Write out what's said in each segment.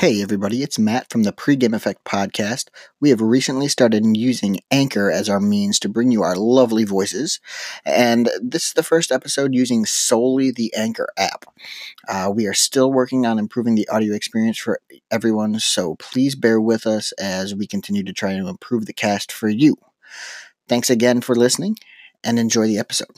Hey, everybody, it's Matt from the Pregame Effect podcast. We have recently started using Anchor as our means to bring you our lovely voices, and this is the first episode using solely the Anchor app. Uh, we are still working on improving the audio experience for everyone, so please bear with us as we continue to try to improve the cast for you. Thanks again for listening, and enjoy the episode.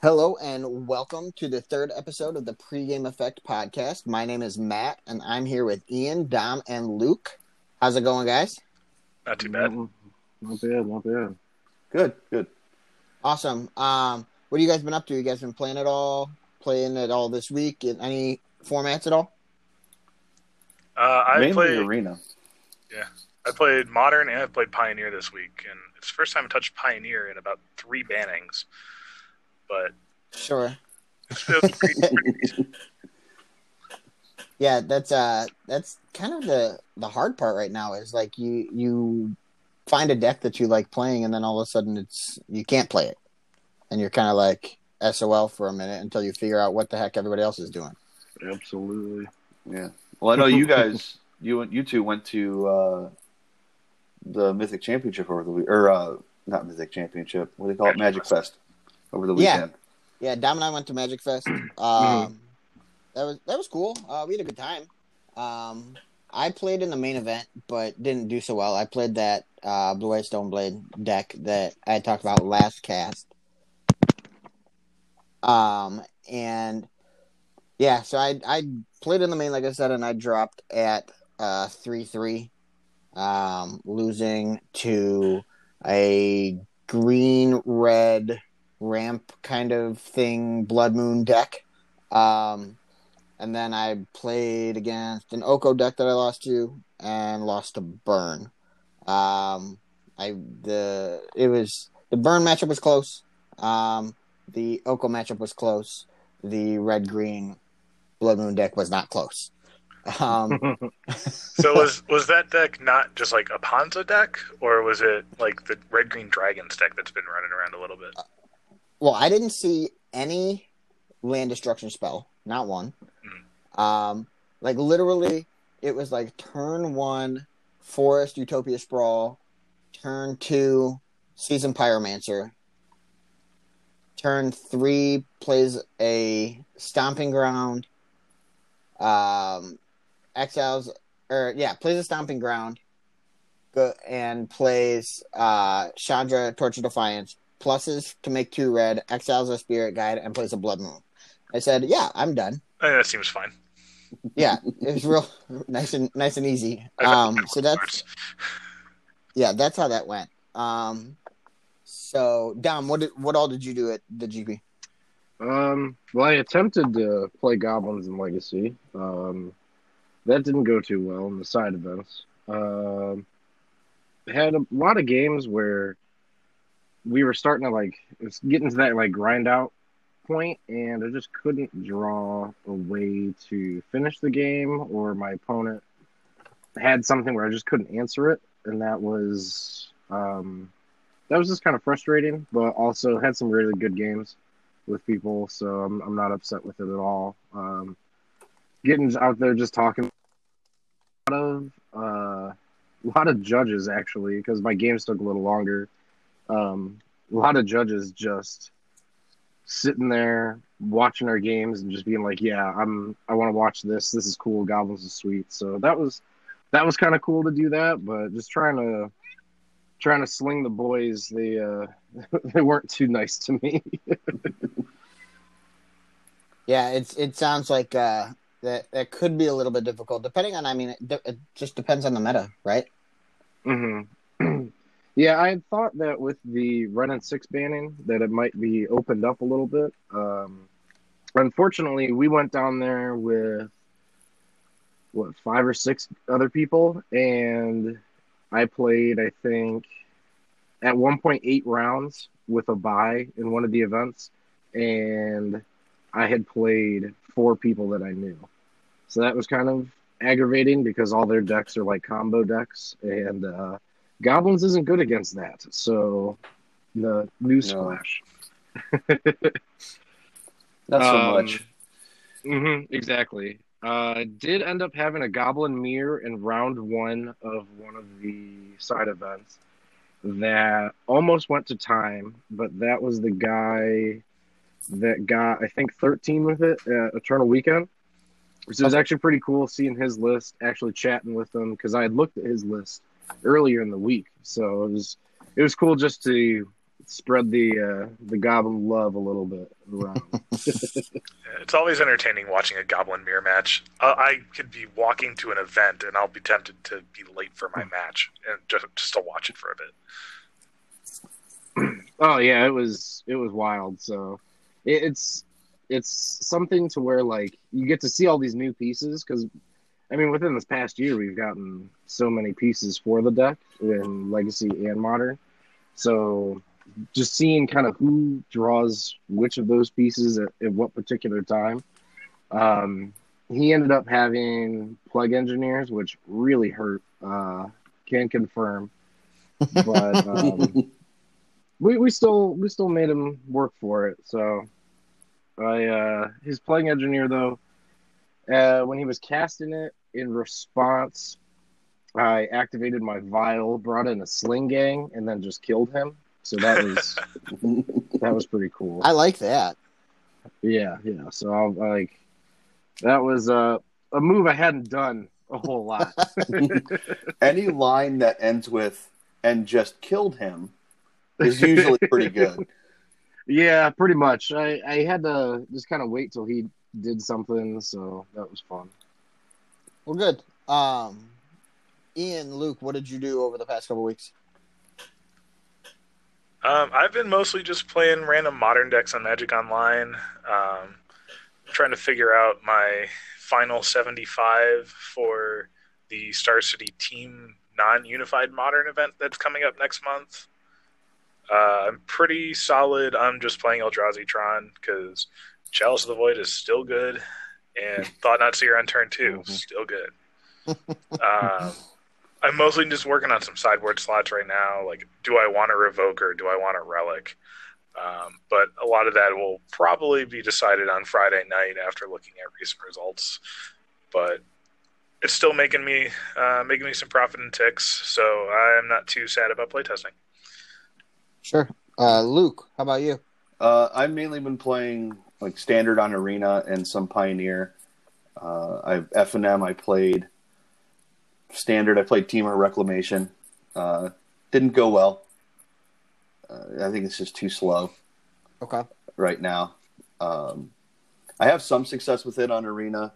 Hello and welcome to the third episode of the Pregame Effect podcast. My name is Matt and I'm here with Ian, Dom, and Luke. How's it going, guys? Not too bad. Not bad, not bad. Good, good. Awesome. Um, what have you guys been up to? You guys been playing at all? Playing at all this week in any formats at all? Uh, I Mainly played arena. yeah, I played modern and I played pioneer this week, and it's the first time I touched pioneer in about three bannings. But Sure. it was pretty, pretty decent. Yeah, that's uh that's kind of the the hard part right now is like you you find a deck that you like playing and then all of a sudden it's you can't play it. And you're kind of like SOL for a minute until you figure out what the heck everybody else is doing. Absolutely. Yeah. Well, I know you guys, you you two went to uh, the Mythic Championship over the week, or uh, not Mythic Championship. What do they call it? Magic Magic Fest over the Yeah. weekend. Yeah, Dom and I went to Magic Fest. Um that was that was cool. Uh we had a good time. Um I played in the main event but didn't do so well. I played that uh Blue Eye Stone Blade deck that I talked about last cast. Um and yeah, so I I played in the main like I said and I dropped at uh 3-3 um losing to a green red ramp kind of thing blood moon deck. Um and then i played against an oko deck that i lost to and lost to burn. Um i the it was the burn matchup was close. Um the oko matchup was close. The red green blood moon deck was not close. Um so was was that deck not just like a Ponza deck, or was it like the red green dragons deck that's been running around a little bit? Well, I didn't see any land destruction spell, not one. Um, like literally, it was like turn one, forest utopia sprawl, turn two, seasoned pyromancer, turn three plays a stomping ground, um, exiles or yeah, plays a stomping ground, go and plays uh Chandra Torch of Defiance pluses to make two red, exiles a spirit guide, and plays a blood moon. I said, "Yeah, I'm done." I think that seems fine. Yeah, it was real nice and nice and easy. Um, so that's yeah, that's how that went. Um, so Dom, what did, what all did you do at the GP? Um, well, I attempted to play Goblins in Legacy. Um, that didn't go too well in the side events. Um, had a lot of games where we were starting to like it's getting to that like grind out point, and I just couldn't draw a way to finish the game, or my opponent had something where I just couldn't answer it, and that was um, that was just kind of frustrating. But also had some really good games with people, so I'm I'm not upset with it at all. Um, getting out there just talking a lot of uh, a lot of judges actually because my games took a little longer. Um, a lot of judges just sitting there watching our games and just being like, "Yeah, I'm I want to watch this. This is cool. Goblins is sweet." So that was that was kind of cool to do that, but just trying to trying to sling the boys, they uh, they weren't too nice to me. Yeah, it's it sounds like uh, that that could be a little bit difficult, depending on. I mean, it, it just depends on the meta, right? hmm yeah, I had thought that with the Wrenn and Six banning that it might be opened up a little bit. Um, unfortunately, we went down there with what five or six other people, and I played, I think, at one point eight rounds with a buy in one of the events, and I had played four people that I knew. So that was kind of aggravating because all their decks are like combo decks, and uh, Goblins isn't good against that. So the newsflash. Not so Um, much. hmm exactly. Uh, did end up having a Goblin Mirror in round one of one of the side events that almost went to time, but that was the guy that got, I think, 13 with it at Eternal Weekend. So it was actually pretty cool seeing his list, actually chatting with him because I had looked at his list earlier in the week. So it was it was cool just to spread the uh, the Goblin love a little bit around. It's always entertaining watching a Goblin Mirror match. Uh, I could be walking to an event and I'll be tempted to be late for my match and just just to watch it for a bit. Oh yeah, it was it was wild. So it, it's it's something to where like you get to see all these new pieces because I mean within this past year we've gotten so many pieces for the deck in Legacy and Modern. So just seeing kind of who draws which of those pieces at, at what particular time. Um, he ended up having Plague Engineers, which really hurt. Uh, can confirm, but. Um, we we still we still made him work for it. So I uh his Plague Engineer though, uh when he was casting it in response, I activated my vial, brought in a sling gang, and then just killed him. So that was that was pretty cool. I like that. Yeah, yeah. So I'm like that was uh, a move I hadn't done a whole lot. Any line that ends with "and just killed him" is usually pretty good. yeah, pretty much. I I had to just kind of wait till he did something, so that was fun. Well, good. Um, Ian, Luke, what did you do over the past couple weeks? Um, I've been mostly just playing random modern decks on Magic Online. Um, trying to figure out my final 75 for the Star City Team non unified modern event that's coming up next month. Uh, I'm pretty solid. I'm just playing Eldrazi Tron because Chalice of the Void is still good, and Thought-Knot Seer on turn 2 Mhm. still good. um, I'm mostly just working on some sideboard slots right now. Like, do I want a revoke or do I want a relic? Um, but a lot of that will probably be decided on Friday night after looking at recent results. But it's still making me uh, making me some profit and tix, so I'm not too sad about playtesting. Sure. Uh, Luke, how about you? Uh, I've mainly been playing like standard on Arena and some Pioneer. Uh, I've F and M. I played standard. I played Temur Reclamation. Uh, didn't go well. Uh, I think it's just too slow Okay. right now. Um, I have some success with it on Arena,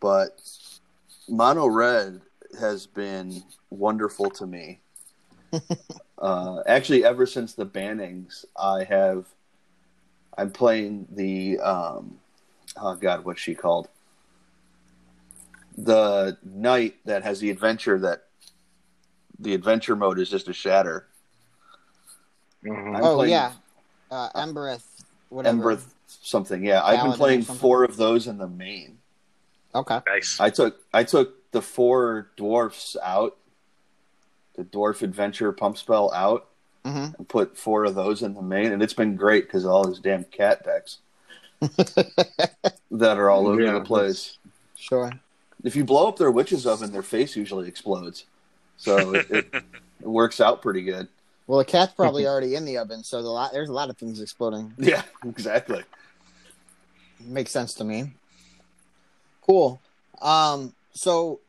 but Mono Red has been wonderful to me. uh, actually, ever since the bannings, I have. I'm playing the. Um, oh God, what's she called? The knight that has the adventure that. The adventure mode is just a shatter. Mhm. Oh playing- yeah, uh, Embereth, whatever. Ember something. Yeah, I've been playing four of those in the main. Okay. Nice. I took I took the four dwarfs out, the dwarf adventure pump spell out, hmm and put four of those in the main, and it's been great because all these damn cat decks that are all over Yeah, the place. Sure. If you blow up their witch's oven, their face usually explodes, so it, it, it works out pretty good. Well, the cat's probably already in the oven, so the lot, there's a lot of things exploding. Yeah, exactly. Makes sense to me. Cool. Um, so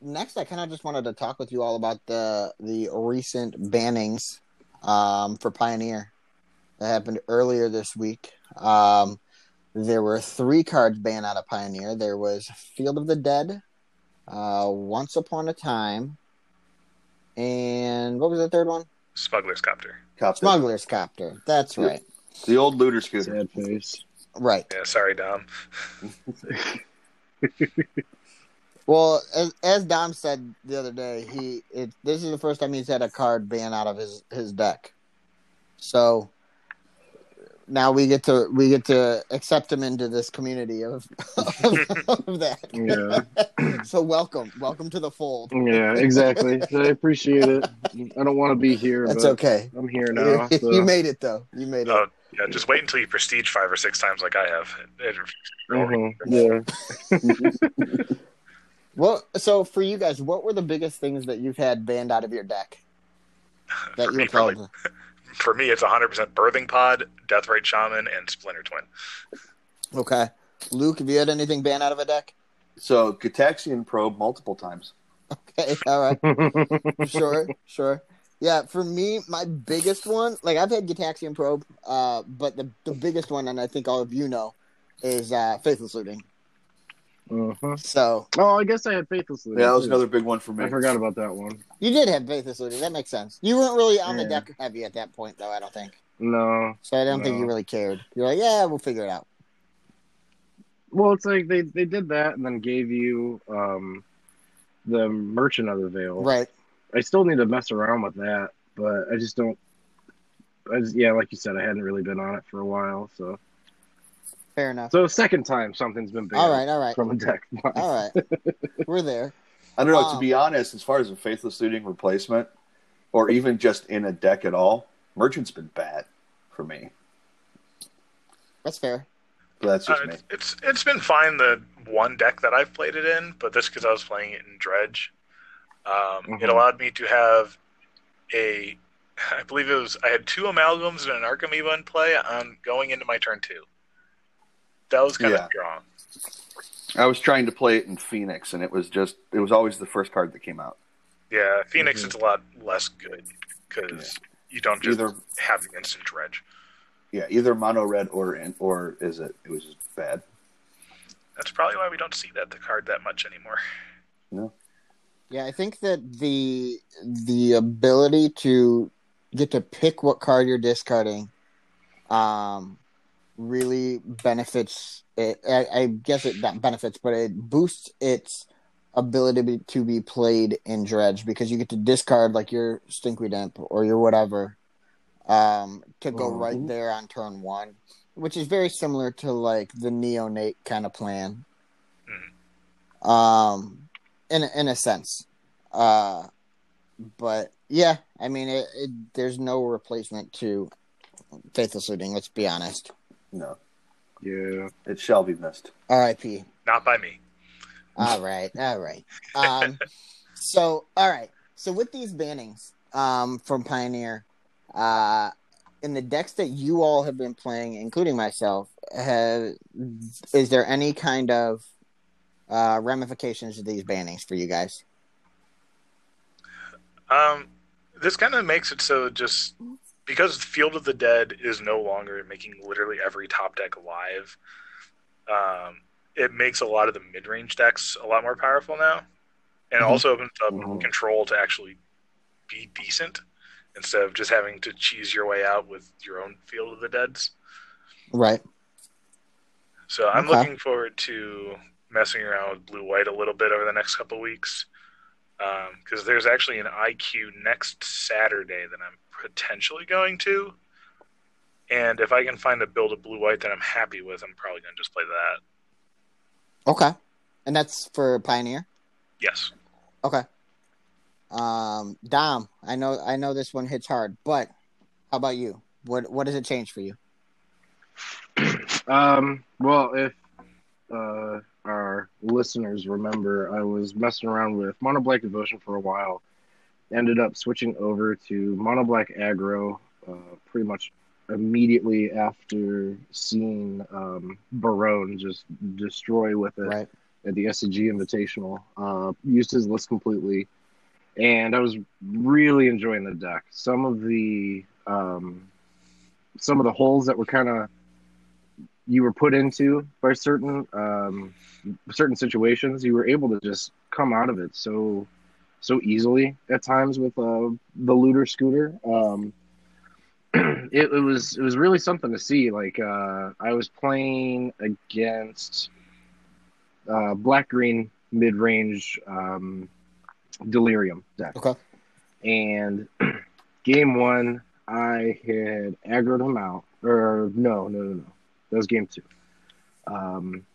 next, I kind of just wanted to talk with you all about the the recent bannings um, for Pioneer that happened earlier this week. Um, there were three cards banned out of Pioneer. There was Field of the Dead, uh, Once Upon a Time, and what was the third one? Smuggler's Copter. Copter. Smuggler's Copter. That's right. The old looter scooter. Sad face. Right. Yeah, sorry, Dom. Well, as, as Dom said the other day, he it, this is the first time he's had a card ban out of his his deck. So now we get to we get to accept him into this community of, of, of that. Yeah. so welcome, welcome to the fold. Yeah, exactly. I appreciate it. I don't want to be here, That's but okay. I'm here now. you made it though. You made it. Oh, yeah, just wait until you prestige five or six times like I have. It- it- Mhm, Yeah. Well, so for you guys, what were the biggest things that you've had banned out of your deck that For you me, were probably- playing? For me, it's 100% Birthing Pod, Deathrite Shaman, and Splinter Twin. Okay, Luke, have you had anything banned out of a deck? So Gitaxian probe multiple times. Okay, all right. sure, sure. Yeah, for me, my biggest one, like I've had Gitaxian Probe, uh, but the the biggest one, and I think all of you know, is uh, Faithless Looting. Mhm. So Oh, I guess I had Faithless Looting, Yeah, that was too. another big one for me. I forgot about that one. you did have Faithless Looting. That makes sense. You weren't really on the deck heavy at that point, though. I don't think. No. So I don't think you really cared. You're like, yeah, we'll figure it out. Well, it's like they, they did that and then gave you um, the Merchant of the Vale. Right. I still need to mess around with that, but I just don't. I just, yeah, like you said, I hadn't really been on it for a while. So, Fair enough. so second time something's been banned All right, all right, from a deck. all right. We're there. I don't know. Um, to be honest, as far as a faithless looting replacement, or even just in a deck at all, Merchant's been bad for me. That's fair. But that's Uh, just me. it's, it's it's been fine the one deck that I've played it in, but that's because I was playing it in Dredge. Um, It Mhm. allowed me to have a, I believe it was I had two amalgams and an Narcomoeba in play on going into my turn two. That was kind Yeah. of strong. I was trying to play it in Phoenix, and it was just it was always the first card that came out. Yeah, Phoenix Mhm. is a lot less good because you don't just Either have the instant dredge. yeah, either mono red or in, or is it? It was just bad. That's probably why we don't see that the card that much anymore. No. Yeah, I think that the the ability to get to pick what card you're discarding, um, really benefits. It, I, I guess it not benefits, but it boosts its ability to be, to be played in dredge because you get to discard like your stinkweed imp or your whatever, um, to go Mhm. right there on turn one, which is very similar to like the neonate kind of plan. Um, in in a sense, uh, but yeah, I mean, it, it, there's no replacement to faithless looting. Let's be honest. No, yeah. it shall be missed. R.I.P. Not by me. All right, all right. Um, so all right. So with these bannings um, from Pioneer, uh, in the decks that you all have been playing, including myself, have, is there any kind of uh, ramifications to these bannings for you guys? Um, this kind of makes it so just because Field of the Dead is no longer making literally every top deck alive, um, it makes a lot of the mid range decks a lot more powerful now. And Mhm. also opens up Mhm. control to actually be decent instead of just having to cheese your way out with your own Field of the Deads. Right. So I'm Okay. looking forward to messing around with blue white a little bit over the next couple weeks. Because there's actually an IQ next Saturday that I'm potentially going to. And if I can find a build of blue white that I'm happy with, I'm probably going to just play that. Okay. And that's for Pioneer. Yes. Okay. Um, Dom, I know I know this one hits hard, but how about you? What what does it change for you? Um, well, if uh, our listeners remember, I was messing around with Mono Black Devotion for a while. Ended up switching over to Mono Black Aggro uh, pretty much immediately after seeing um, Barone just destroy with it Right. at the SCG Invitational. Uh, used his list completely, and I was really enjoying the deck. Some of the um, some of the holes that were kind of you were put into by certain um, certain situations, you were able to just come out of it so so easily at times with uh, the looter scooter. Um, it, it was it was really something to see. Like uh, I was playing against uh, black green mid range um, delirium deck. Okay. And game one, I had aggroed him out Or no, no, no, no. That was game two. Um,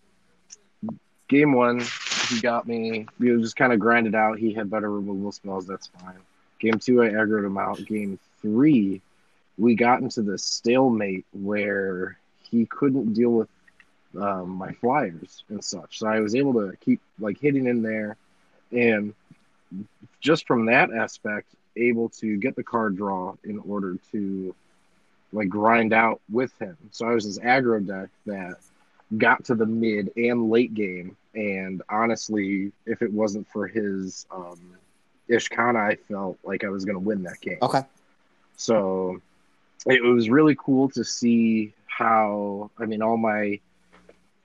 game one, he got me. We just kind of grinded out. He had better removal spells. That's fine. Game two, I aggroed him out. Game three, we got into the stalemate where he couldn't deal with um, my flyers and such. So I was able to keep like hitting in there, and just from that aspect, able to get the card draw in order to like grind out with him. So I was this aggro deck that got to the mid and late game, and honestly, if it wasn't for his um, Ishkanah, I felt like I was going to win that game. Okay. So it was really cool to see how I mean all my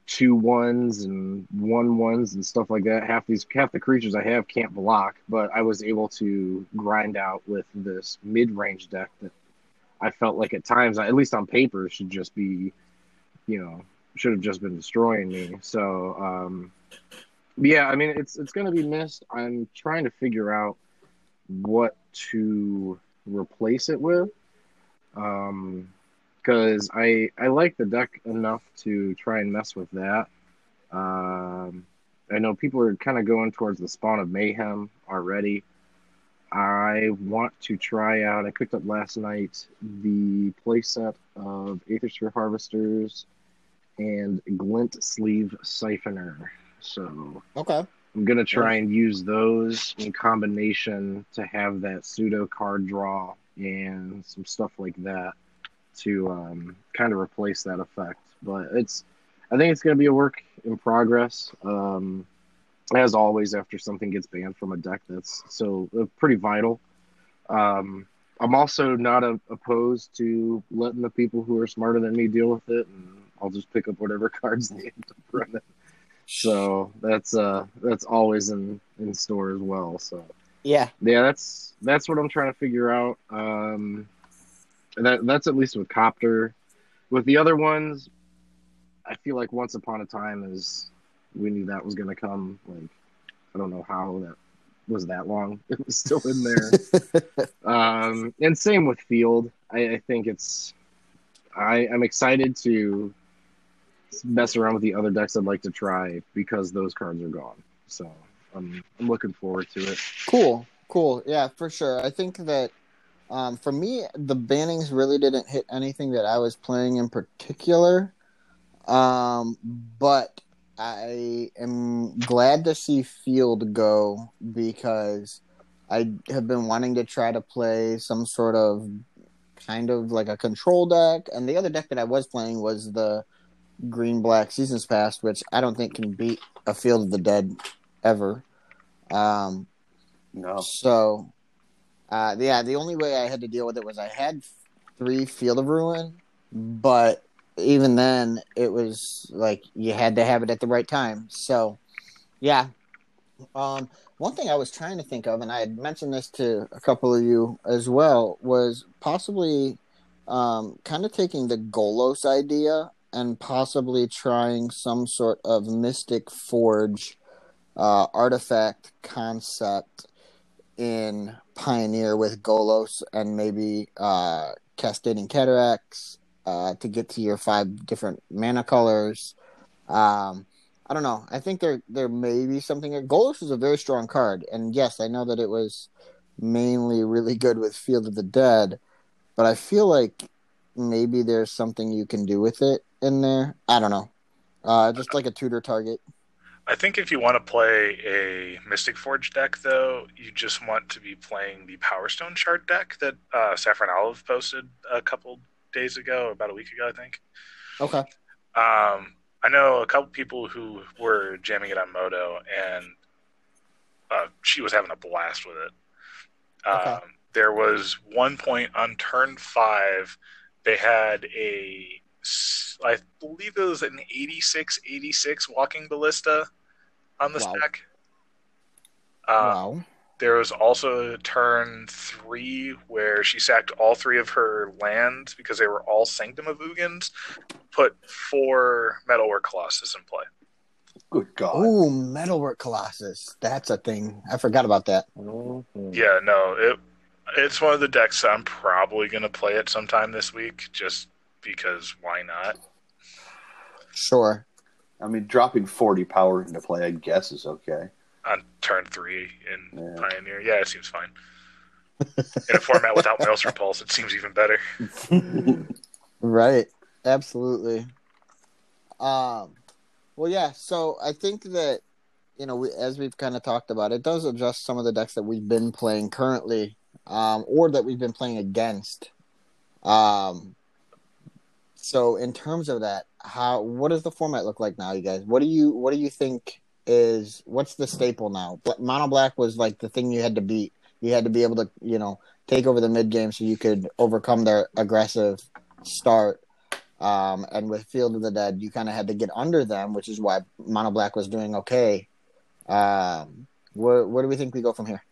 two ones and one ones and stuff like that. Half these half the creatures I have can't block, but I was able to grind out with this mid range deck that I felt like at times, at least on paper, should just be, you know, should have just been destroying me. So um yeah, I mean it's it's gonna be missed. I'm trying to figure out what to replace it with. Um because I I like the deck enough to try and mess with that. Um, I know people are kind of going towards the spawn of mayhem already. I want to try out. I picked up last night the playset of Aethersphere Harvesters and Glint Sleeve Siphoner. So Okay. I'm gonna try and use those in combination to have that pseudo card draw and some stuff like that to um, kind of replace that effect. But it's, I think it's gonna be a work in progress. Um, as always, after something gets banned from a deck, that's so uh, pretty vital. Um, I'm also not a, opposed to letting the people who are smarter than me deal with it, and I'll just pick up whatever cards they end up running. So that's uh that's always in in store as well. So Yeah. yeah, that's that's what I'm trying to figure out. Um, that that's at least with Copter. With the other ones, I feel like Once Upon a Time is we knew that was going to come. Like I don't know how that was that long. It was still in there. um, and same with Field. I, I think it's I I'm excited to mess around with the other decks I'd like to try because those cards are gone. So I'm I'm looking forward to it. Cool, cool. Yeah, for sure. I think that um, for me, the bannings really didn't hit anything that I was playing in particular. Um, but I am glad to see Field go because I have been wanting to try to play some sort of kind of like a control deck. And the other deck that I was playing was the Green Black Seasons Past, which I don't think can beat a Field of the Dead ever. Um, No. so, uh, yeah, the only way I had to deal with it was I had three Field of Ruin, but even then, it was like you had to have it at the right time. So, yeah. Um, one thing I was trying to think of, and I had mentioned this to a couple of you as well, was possibly um, kind of taking the Golos idea and possibly trying some sort of Mystic Forge uh, artifact concept in Pioneer with Golos and maybe uh, Cascading Cataracts uh, to get to your five different mana colors. Um, I don't know. I think there there may be something. Golos is a very strong card, and yes, I know that it was mainly really good with Field of the Dead, but I feel like maybe there's something you can do with it in there. I don't know. Uh, just like a tutor target. I think if you want to play a Mystic Forge deck, though, you just want to be playing the Power Stone Shard deck that uh, Saffron Olive posted a couple days ago, about a week ago, I think. Okay. Um, I know a couple people who were jamming it on Moto, and uh, she was having a blast with it. Okay. Um, there was one point on turn five, they had a, I believe it was an 86 86 walking ballista on the Wow. stack. Um, wow. There was also turn three where she sacked all three of her lands because they were all Sanctum of Ugins, put four Metalwork Colossus in play. Good God. Oh, Metalwork Colossus. That's a thing. I forgot about that. Mhm. Yeah, no, it it's one of the decks I'm probably going to play it sometime this week just because why not? Sure. I mean, dropping 40 power into play, I guess, is okay. On turn three in Yeah. Pioneer, yeah, it seems fine. In a format without Mouse Repulse, it seems even better. Right. Absolutely. Um well yeah, so I think that you know, we, as we've kind of talked about, it does adjust some of the decks that we've been playing currently um or that we've been playing against. Um so in terms of that, how what does the format look like now, you guys? What do you what do you think is what's the staple now? Mono black was like the thing you had to beat. You had to be able to, you know, take over the mid game so you could overcome their aggressive start. Um, and with Field of the Dead, you kind of had to get under them, which is why Mono Black was doing okay. Um, where where do we think we go from here?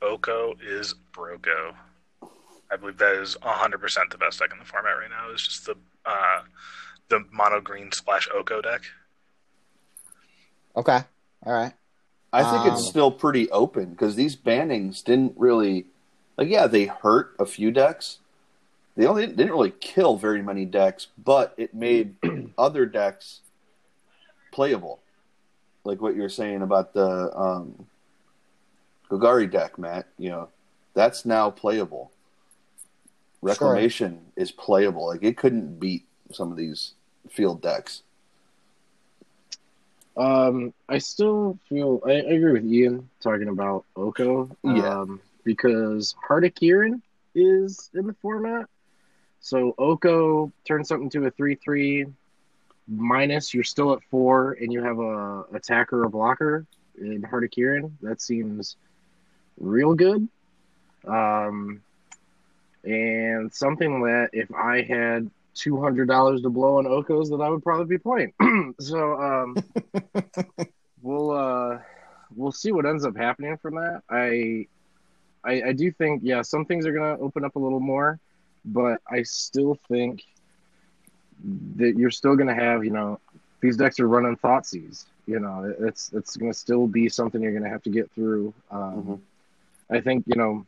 Oko is Brogo. I believe that is 100% the best deck in the format right now. It's just the uh, the mono green splash Oko deck. Okay, all right. I think Um, it's still pretty open because these bannings didn't really, like, yeah, they hurt a few decks. They only didn't really kill very many decks, but it made other decks playable. Like what you were saying about the um, Golgari deck, Matt. You know, that's now playable. Reclamation is playable. Like it couldn't beat some of these field decks. Um, I still feel I, I agree with Ian talking about Oko. Yeah. Um, because Hardikiran is in the format. So Oko turns something to a three three minus, you're still at four and you have a attacker or blocker in Hardikiran. That seems real good. Um and something that if I had two hundred dollars to blow on Okos that I would probably be playing. so um we'll uh we'll see what ends up happening from that. I I, I do think yeah, some things are gonna open up a little more, but I still think that you're still gonna have, you know, these decks are running Thoughtseize. You know, it's it's gonna still be something you're gonna have to get through. Um, Mhm. I think you know,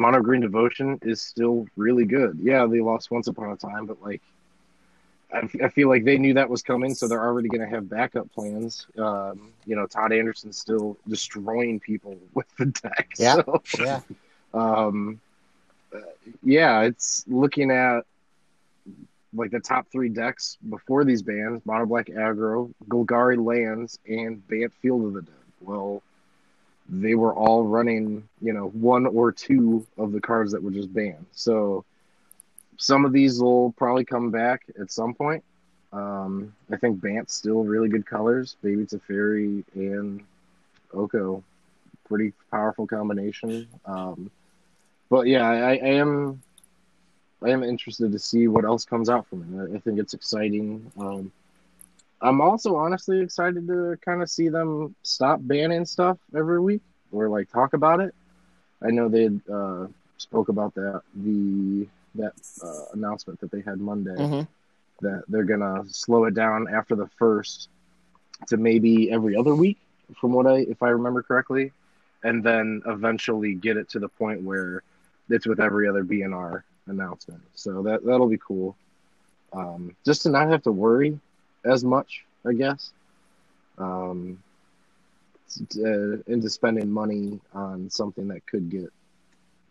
Mono Green Devotion is still really good. Yeah, they lost once upon a time, but like, I, I feel like they knew that was coming, so they're already going to have backup plans. Um, you know, Todd Anderson's still destroying people with the deck. Yeah. So, Yeah, um, yeah, it's looking at like the top three decks before these bans: Mono Black Aggro, Golgari Lands, and Bant Field of the Dead. Well, they were all running, you know, one or two of the cards that were just banned. So some of these will probably come back at some point. Um, I think Bant's still really good colors. Baby Teferi and Oko, pretty powerful combination. Um, but yeah, I, I am I am interested to see what else comes out from it. I, I think it's exciting. Um, I'm also honestly excited to kind of see them stop banning stuff every week or like talk about it. I know they uh, spoke about that the that uh, announcement that they had Monday Mhm. that they're gonna slow it down after the first to maybe every other week, from what I if I remember correctly, and then eventually get it to the point where it's with every other BNR announcement. So that that'll be cool. Um, just to not have to worry as much, I guess. Um, uh, into spending money on something that could get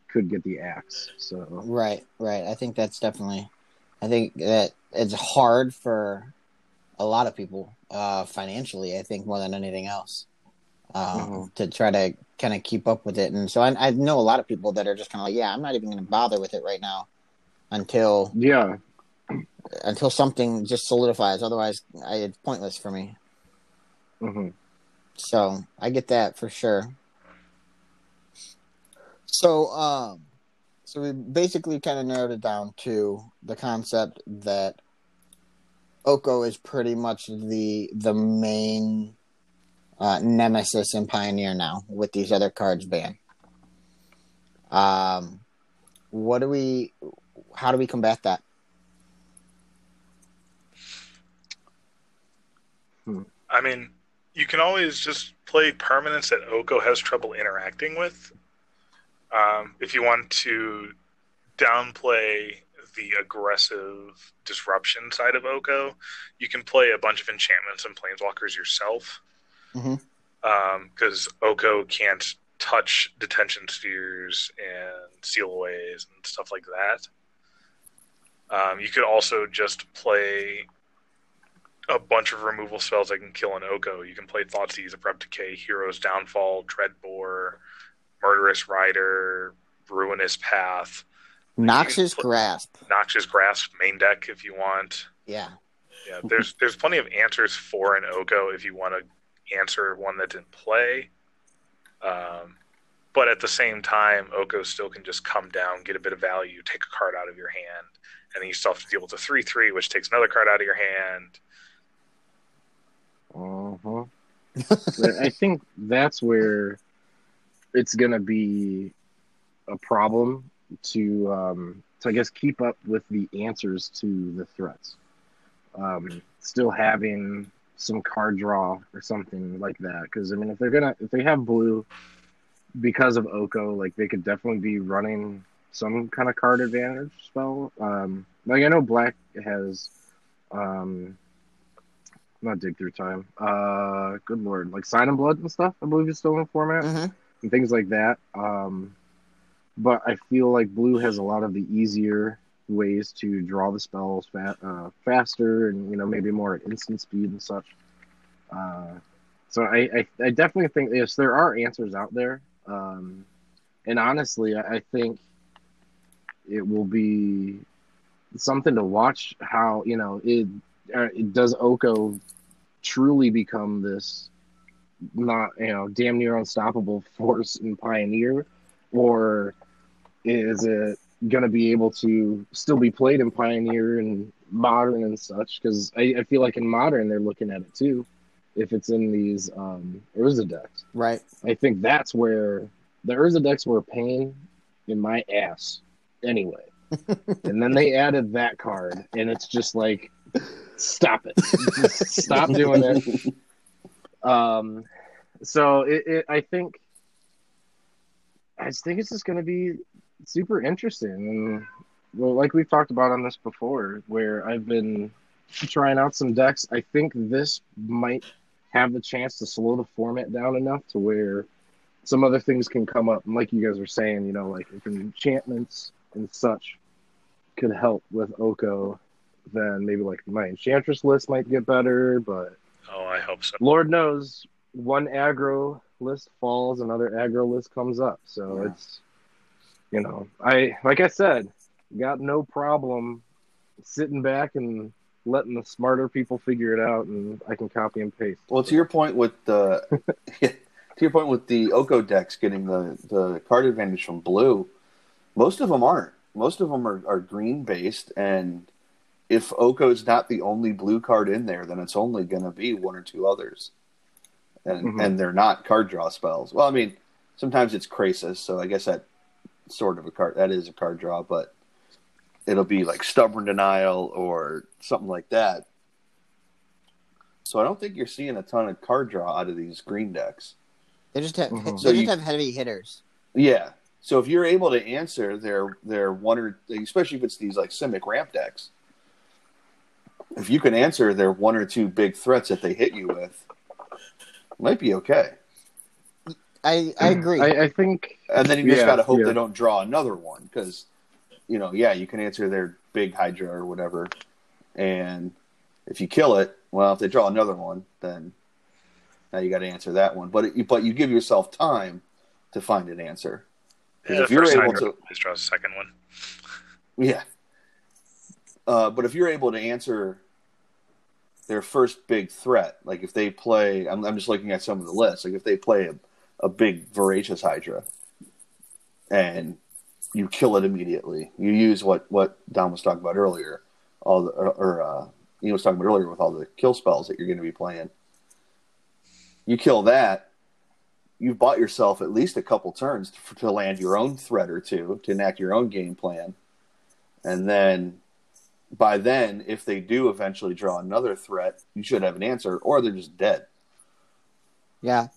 could get the axe. So right, right. I think that's definitely. I think that it's hard for a lot of people uh, financially. I think more than anything else um, Mhm. to try to kind of keep up with it. And so I, I know a lot of people that are just kind of like, yeah, I'm not even going to bother with it right now until yeah, until something just solidifies. Otherwise, I, it's pointless for me. hmm So I get that for sure. So, um, so we basically kind of narrowed it down to the concept that Oko is pretty much the the main uh, nemesis and Pioneer now with these other cards banned. Um, what do we? How do we combat that? I mean, you can always just play permanents that Oko has trouble interacting with. Um, if you want to downplay the aggressive disruption side of Oko, you can play a bunch of enchantments and planeswalkers yourself. Because Oko can't touch detention spheres and seal aways and stuff like that. Um, you could also just play a bunch of removal spells that can kill an Oko. You can play Thoughtseize, Abrupt Decay, Hero's Downfall, Dreadbore, Murderous Rider, Ruinous Path, Noxious Grasp. Noxious Grasp main deck if you want. Yeah. Yeah, there's there's plenty of answers for an Oko if you want to answer one that didn't play. Um, but at the same time, Oko still can just come down, get a bit of value, take a card out of your hand, and then you still have to deal with a three three, which takes another card out of your hand. Uh-huh. I think that's where it's gonna be a problem to um to I guess keep up with the answers to the threats. Um still having some card draw or something like that. Because I mean if they're gonna if they have blue because of Oko, like they could definitely be running some kind of card advantage spell. Um like I know black has um not dig through time. Uh, good lord, like Sign in Blood and stuff. I believe is still in format hmm and things like that. Um, but I feel like blue has a lot of the easier ways to draw the spells fa- uh, faster and you know maybe more at instant speed and such. Uh, so I, I I definitely think yes there are answers out there. Um, and honestly, I, I think it will be something to watch. How you know it, uh, does Oko truly become this not you know damn near unstoppable force in Pioneer, or is it going to be able to still be played in Pioneer and Modern and such? Because I, I feel like in Modern they're looking at it too. If it's in these um, Urza decks, Right. I think that's where the Urza decks were a pain in my ass anyway. and then they added that card, and it's just like, stop it, stop doing it. Um, so it, it, I think, I just think it's just going to be super interesting, and well, like we've talked about on this before, where I've been trying out some decks. I think this might have the chance to slow the format down enough to where some other things can come up. And like you guys were saying, you know, like enchantments and such could help with Oko, then maybe like my enchantress list might get better, but Oh, I hope so. Lord knows one aggro list falls, another aggro list comes up. So Yeah. it's you know, I like I said, got no problem sitting back and letting the smarter people figure it out and I can copy and paste. Well, to your point with the to your point with the Oko decks getting the the card advantage from blue, most of them aren't. Most of them are, are green based, and if Oko's not the only blue card in there, then it's only going to be one or two others, and Mhm. and they're not card draw spells. Well, I mean, sometimes it's Krasis, so I guess that sort of a card that is a card draw, but it'll be like stubborn denial or something like that. So I don't think you're seeing a ton of card draw out of these green decks. They just have Mhm. they So just you- have heavy hitters. Yeah. So if you're able to answer their their one or especially if it's these like Simic ramp decks, if you can answer their one or two big threats that they hit you with, might be okay. I I agree. I, I think And then you just Yeah, got to hope yeah. they don't draw another one because, you know, yeah, you can answer their big Hydra or whatever, and if you kill it, well, if they draw another one, then now you got to answer that one. But it, but you give yourself time to find an answer. 'Cause Yeah, if you're first able to, always draws a second one. Yeah. Uh, but if you're able to answer their first big threat, like if they play, I'm, I'm just looking at some of the lists, like if they play a, a big voracious Hydra and you kill it immediately, you use what, what Don was talking about earlier, all the, or, or uh, he was talking about earlier with all the kill spells that you're going to be playing. You kill that, you've bought yourself at least a couple turns to, to land your own threat or two, to enact your own game plan. And then by then, if they do eventually draw another threat, you should have an answer, or they're just dead yeah.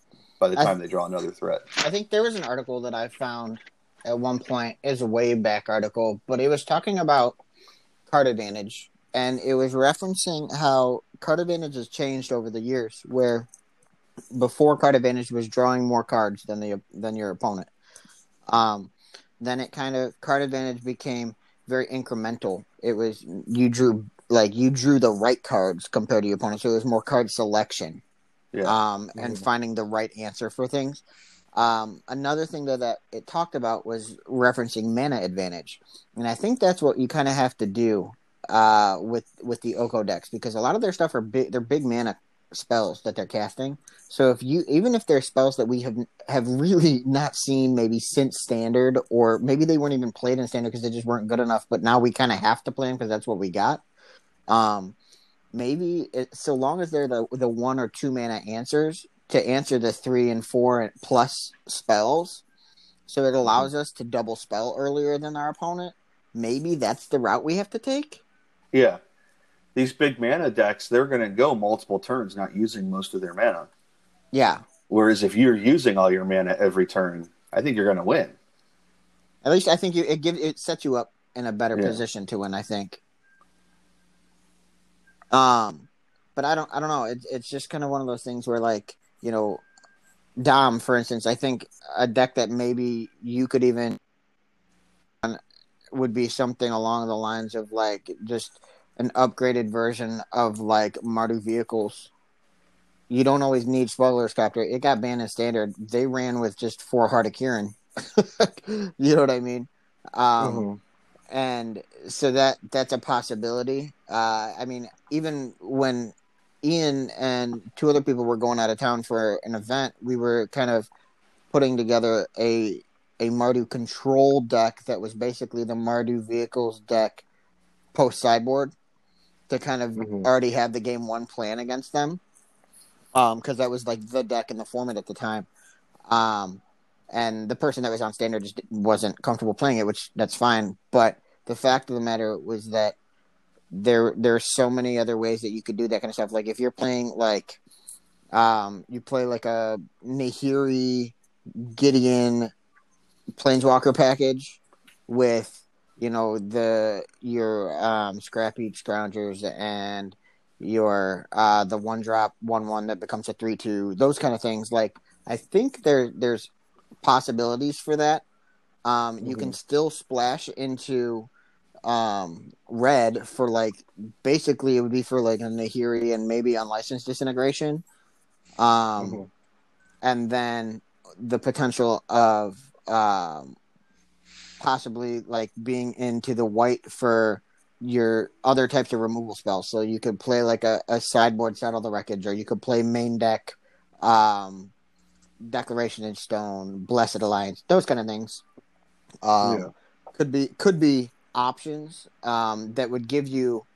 by the time they draw another threat. I think there was an article that I found at one point. It's a way back article, but it was talking about card advantage, and it was referencing how card advantage has changed over the years, where before card advantage was drawing more cards than the than your opponent. Um, then it kind of card advantage became very incremental. It was you drew like you drew the right cards compared to your opponent, so it was more card selection, Yeah. um, and Mhm. finding the right answer for things. Um, another thing though that it talked about was referencing mana advantage, and I think that's what you kind of have to do uh, with with the Oko decks because a lot of their stuff are big. They're big mana spells that they're casting. So if you even if they're spells that we have have really not seen maybe since standard, or maybe they weren't even played in standard because they just weren't good enough, but now we kind of have to play them because that's what we got. Um, maybe it, so long as they're the the one or two mana answers to answer the three and four plus spells, so it allows us to double spell earlier than our opponent. Maybe that's the route we have to take. Yeah. These big mana decks, they're going to go multiple turns not using most of their mana. Yeah, Whereas if you're using all your mana every turn, I think you're going to win. at least I think you, it gives it sets you up in a better Yeah. position to win. I think. Um, but I don't. I don't know. It's it's just kind of one of those things where, like, you know, Dom, for instance, I think a deck that maybe you could even would be something along the lines of like just an upgraded version of like Mardu vehicles. You don't always need Smuggler's Copter. It got banned in standard. They ran with just four Heart of Kiran. you know what I mean? Um, Mhm. and so that that's a possibility. Uh, I mean, even when Ian and two other people were going out of town for an event, we were kind of putting together a a Mardu control deck that was basically the Mardu vehicles deck post sideboard to kind of Mhm. already have the game one plan against them. Um, because that was like the deck in the format at the time. Um, and the person that was on standard just wasn't comfortable playing it, which that's fine. But the fact of the matter was that there there are so many other ways that you could do that kind of stuff. Like if you're playing like um you play like a Nahiri Gideon Planeswalker package with you know the your um scrappy scroungers and your uh the one drop one one that becomes a three two those kind of things like I think there there's possibilities for that. Um, you can still splash into um, red for like basically it would be for like a Nahiri and maybe unlicensed disintegration. Um, Mhm. and then the potential of um, possibly like being into the white for your other types of removal spells. So you could play like a, a sideboard settle the wreckage, or you could play main deck um, Declaration in Stone, Blessed Alliance, those kind of things. Um, Yeah. Could be could be options um, that would give you.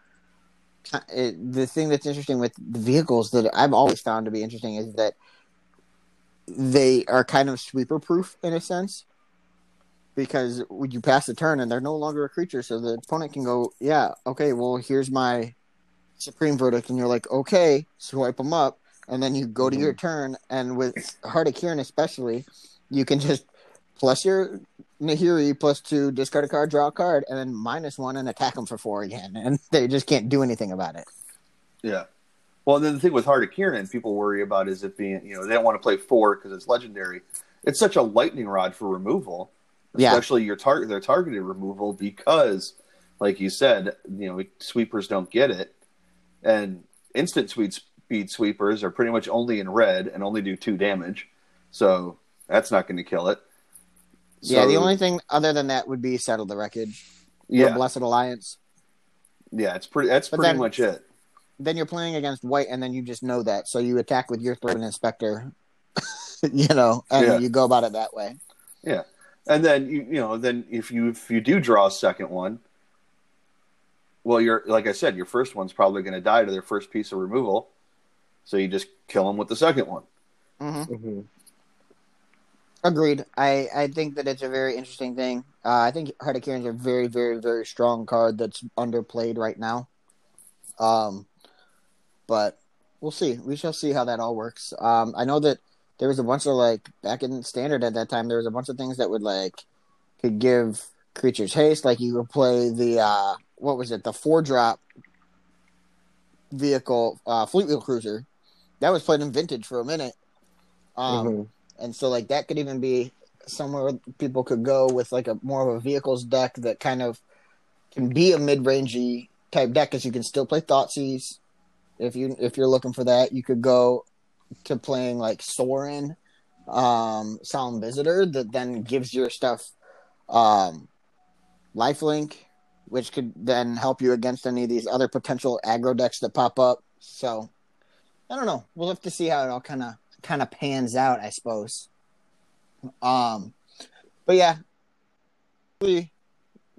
It, the thing that's interesting with the vehicles that I've always found to be interesting is that they are kind of sweeper proof in a sense because when you pass the turn and they're no longer a creature, so the opponent can go, yeah, okay, well here's my supreme verdict, and you're like, okay, swipe them up, and then you go to your mm-hmm. turn, and with Heart of Kiran especially, you can just plus your Nahiri plus two, discard a card, draw a card, and then minus one and attack them for four again, and they just can't do anything about it. Yeah. Well, and then the thing with Heart of Kiran, people worry about is it being, you know, they don't want to play four because it's legendary. It's such a lightning rod for removal, Yeah. especially your target, their targeted removal, because, like you said, you know, sweepers don't get it, and instant sweet speed sweepers are pretty much only in red and only do two damage, so that's not going to kill it. yeah, the only thing other than that would be settle the wreckage. yeah, Blessed Alliance. yeah, it's pretty. That's But pretty then- much it. then you're playing against white, and then you just know that, so you attack with your threat and inspector, you know, and Yeah. you go about it that way. And then you you know then if you if you do draw a second one, well you're like I said, your first one's probably going to die to their first piece of removal, so you just kill them with the second one. hmm Mhm. Agreed. I I think that it's a very interesting thing. Uh, I think Heart of Kiran's a very very very strong card that's underplayed right now. Um, but we'll see. We shall see how that all works. Um, I know that there was a bunch of like back in standard at that time. There was a bunch of things that would like could give creatures haste. Like you would play the uh, what was it? The four drop vehicle, uh, Fleetwheel Cruiser, that was played in vintage for a minute. Um, Mhm. and so like that could even be somewhere people could go with like a more of a vehicles deck that kind of can be a mid-rangey type deck because you can still play Thoughtseize if you if you're looking for that. You could go to playing like Sorin, um, Solemn Visitor that then gives your stuff um, lifelink, which could then help you against any of these other potential aggro decks that pop up. So I don't know. We'll have to see how it all kind of kind of pans out, I suppose. Um, but yeah,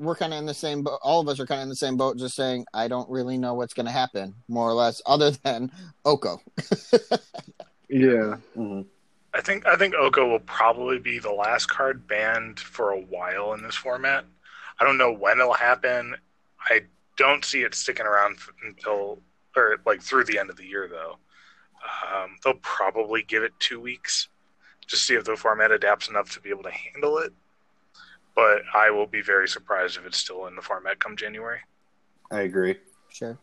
we're kind of in the same boat. All of us are kind of in the same boat, just saying I don't really know what's going to happen, more or less, other than Oko. Yeah. Mhm. I think I think Oko will probably be the last card banned for a while in this format. I don't know when it'll happen. I don't see it sticking around until or like through the end of the year though. Um, they'll probably give it two weeks to see if the format adapts enough to be able to handle it. But I will be very surprised if it's still in the format come January. I agree. Sure,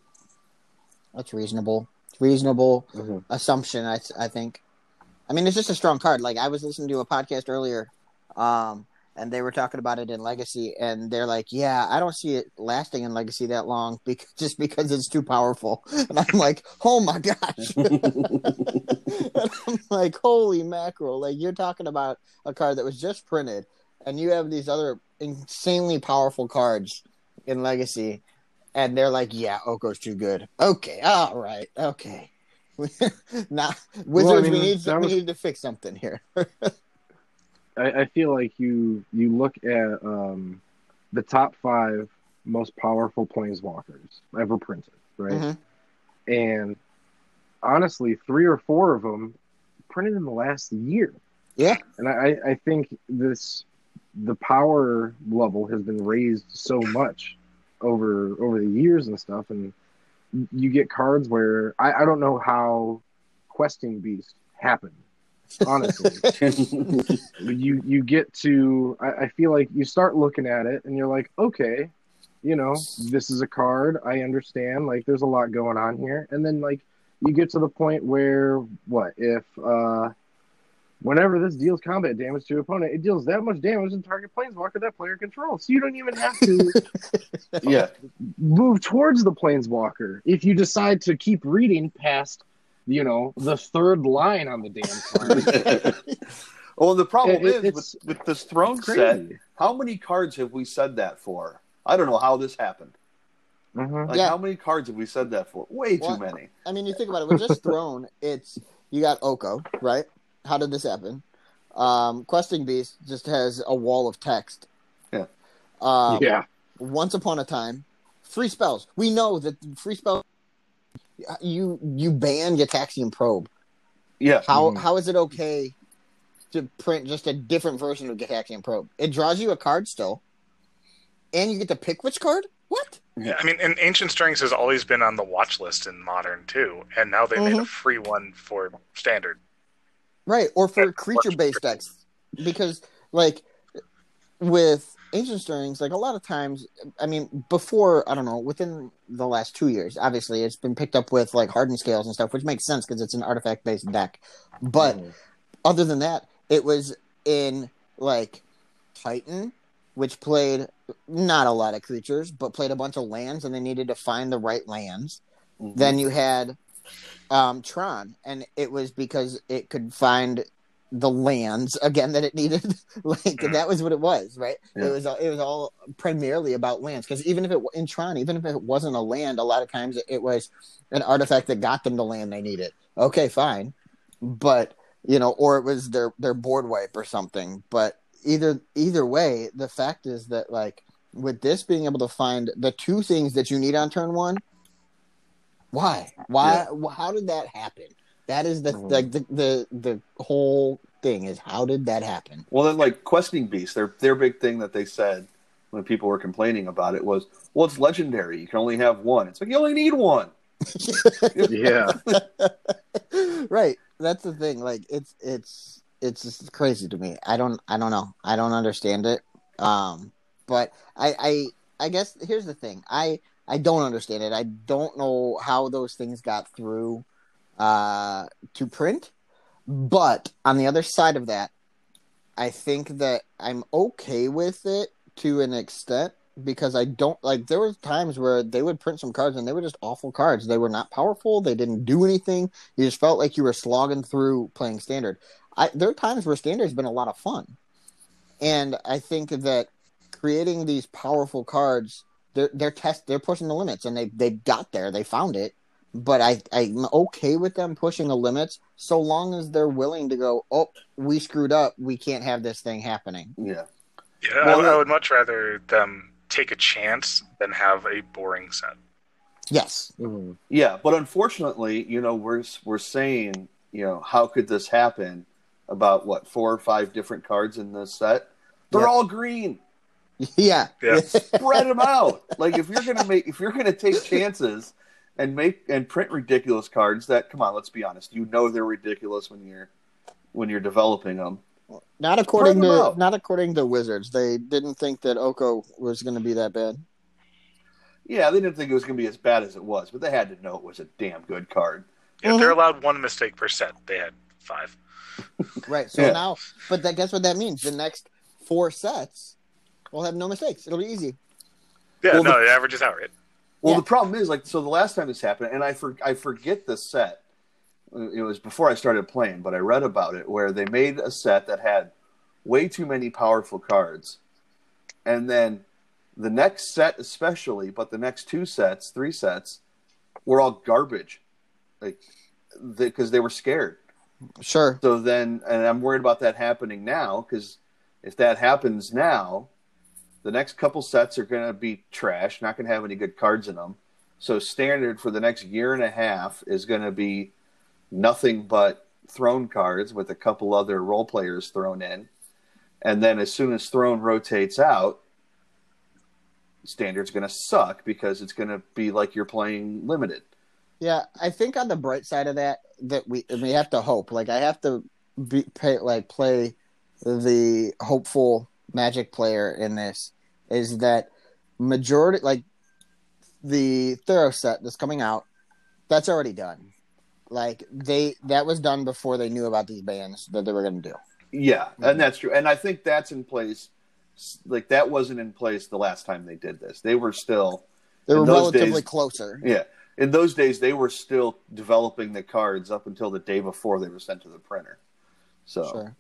that's reasonable. Reasonable Mhm. assumption. I I think. I mean, it's just a strong card. Like I was listening to a podcast earlier, um, and they were talking about it in Legacy, and they're like, "Yeah, I don't see it lasting in Legacy that long, because, just because it's too powerful." And I'm like, "Oh my gosh!" and I'm like, "Holy mackerel!" Like you're talking about a card that was just printed, and you have these other insanely powerful cards in Legacy, and they're like, "Yeah, Oko's too good." Okay, all right, okay. now, Wizards, mean, we need that we need to fix something here. I, I feel like you you look at um, the top five most powerful planeswalkers ever printed, right? Mhm. And honestly, three or four of them printed in the last year. Yeah. And I, I think this the power level has been raised so much over over the years and stuff, and you get cards where I, I don't know how questing beast happened. Honestly, you you get to I, I feel like you start looking at it and you're like okay you know this is a card i understand like there's a lot going on here and then like you get to the point where what if uh whenever this deals combat damage to your opponent it deals that much damage to target planeswalker that player controls so you don't even have to yeah. move towards the planeswalker if you decide to keep reading past you know the third line on the damn card well, the problem It- it- is it's with, with this throne It's set. How many cards have we said that for? I don't know how this happened. Mhm. Like, Yeah. how many cards have we said that for? Way too many. I mean, you think about it. With just Throne, it's you got Oko, right? How did this happen? Um, Questing Beast just has a wall of text. Yeah. Um, yeah Once upon a time, free spells. We know that free spells. You you ban Gitaxian Probe. Yeah. How Mhm. how is it okay to print just a different version of Gitaxian Probe? It draws you a card still, and you get to pick which card. What? Yeah, I mean, and Ancient Stirrings has always been on the watch list in Modern too, and now they made a Mhm. free one for Standard. Right, or for creature based decks. Because like with ancient stirrings, like a lot of times I mean, before I don't know, within the last two years, obviously it's been picked up with like hardened scales and stuff, which makes sense because it's an artifact based deck. But Mhm. other than that, it was in like Titan, which played not a lot of creatures, but played a bunch of lands and they needed to find the right lands. Mhm. Then you had um, Tron, and it was because it could find the lands again that it needed. like Mm. that was what it was, right? Yeah. It was it was all primarily about lands because even if it in Tron, even if it wasn't a land, a lot of times it was an artifact that got them the land they needed. Okay, fine, but you know, or it was their their board wipe or something. But either either way, the fact is that like with this being able to find the two things that you need on turn one, why, why, how did that happen? That is the Mhm. like the, the the whole thing is how did that happen? Well, then, like questing beasts, their their big thing that they said when people were complaining about it was, "Well, it's legendary. You can only have one." It's like you only need one. yeah right. That's the thing. Like it's it's it's just crazy to me. I don't I don't know. I don't understand it. Um, but I I I guess here's the thing. I I don't understand it. I don't know how those things got through uh, to print. But on the other side of that, I think that I'm okay with it to an extent because I don't like there were times where they would print some cards and they were just awful cards. They were not powerful, they didn't do anything. You just felt like you were slogging through playing standard. I there are times where standard's been a lot of fun. And I think that creating these powerful cards, they're they're test they're pushing the limits and they they got there, they found it. But I I'm okay with them pushing the limits so long as they're willing to go, Oh, we screwed up, we can't have this thing happening. Yeah. Yeah, Well, I, I would much rather them take a chance than have a boring set. Yes. Mhm. Yeah, but unfortunately, you know, we're we're saying, you know, how could this happen? About what four or five different cards in this set? They're Yep. all green. Yeah. Yeah. Spread them out. Like if you're gonna make, if you're gonna take chances and make and print ridiculous cards, that come on, let's be honest, you know they're ridiculous when you're when you're developing them. Not according Spread 'em to out. not according to Wizards. They didn't think that Oko was going to be that bad. Yeah, they didn't think it was gonna be as bad as it was, but they had to know it was a damn good card. If they're Mhm. allowed one mistake per set, they had five. Right. So Yeah. now, but that guess what that means? The next four sets will have no mistakes. It'll be easy. Yeah, Well, no, the- it averages out, right? Well, Yeah. the problem is, like, so the last time this happened, and I for, I forget the set. Uh, it was before I started playing, but I read about it where they made a set that had way too many powerful cards, and then the next set, especially, but the next two sets, three sets, were all garbage, like because they were scared. Sure. So then, and I'm worried about that happening now because if that happens now, the next couple sets are going to be trash, not going to have any good cards in them. So standard for the next year and a half is going to be nothing but throne cards with a couple other role players thrown in. And then as soon as throne rotates out, standard's going to suck because it's going to be like you're playing limited. Yeah, I think on the bright side of that, that we we have to hope. Like I have to be pay, like play the hopeful Magic player in this is that majority like the Theros set that's coming out, that's already done. Like they that was done before they knew about these bands that they were going to do. Yeah, and mm-hmm. that's true. And I think that's in place. Like that wasn't in place the last time they did this. They were still, They were relatively days- closer. yeah. In those days, they were still developing the cards up until the day before they were sent to the printer. So Sure.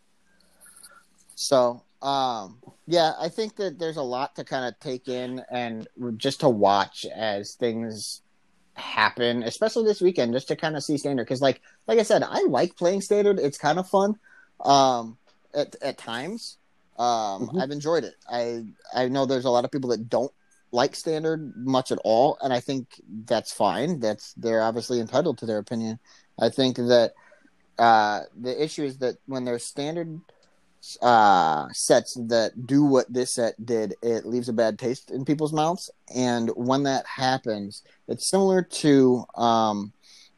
So, um, yeah, I think that there's a lot to kind of take in and just to watch as things happen, especially this weekend, just to kind of see standard. Because, like, like I said, I like playing standard. It's kind of fun, um, at at times. Um, Mhm. I've enjoyed it. I I know there's a lot of people that don't like standard much at all, and I think that's fine. That's they're obviously entitled to their opinion. I think that uh, the issue is that when there's standard uh, sets that do what this set did, it leaves a bad taste in people's mouths. And when that happens, it's similar to um,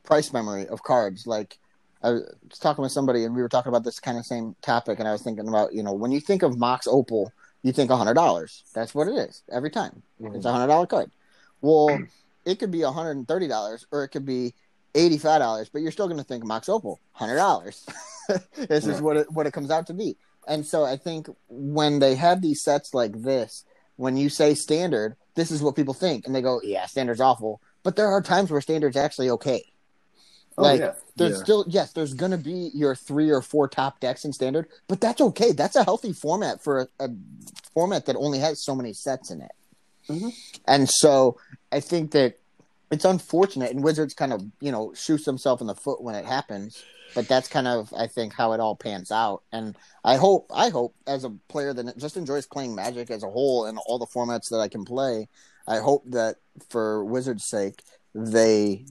price memory of cards. Like I was talking with somebody, and we were talking about this kind of same topic, and I was thinking about you know when you think of Mox Opal, you think hundred dollars. That's what it is every time. It's a hundred dollar card. Well, it could be hundred and thirty dollars, or it could be eighty five dollars, but you're still going to think Mox Opal, hundred dollars. this is what it what it comes out to be. And so I think when they have these sets like this, when you say standard, this is what people think, and they go, "Yeah, standard's awful." But there are times where standard's actually okay. oh Like, yeah, There's Yeah. still yes, there's gonna be your three or four top decks in standard, but that's okay. That's a healthy format for a, a format that only has so many sets in it. Mhm. And so I think that it's unfortunate, and Wizards kind of you know shoots themselves in the foot when it happens. But that's kind of I think how it all pans out, and I hope I hope as a player that just enjoys playing Magic as a whole and all the formats that I can play, I hope that for Wizards' sake they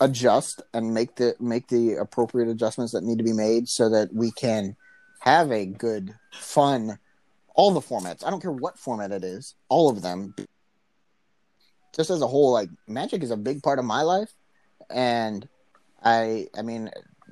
adjust and make the make the appropriate adjustments that need to be made so that we can have a good fun all the formats. I don't care what format it is all of them. Just as a whole like magic is a big part of my life. And i i mean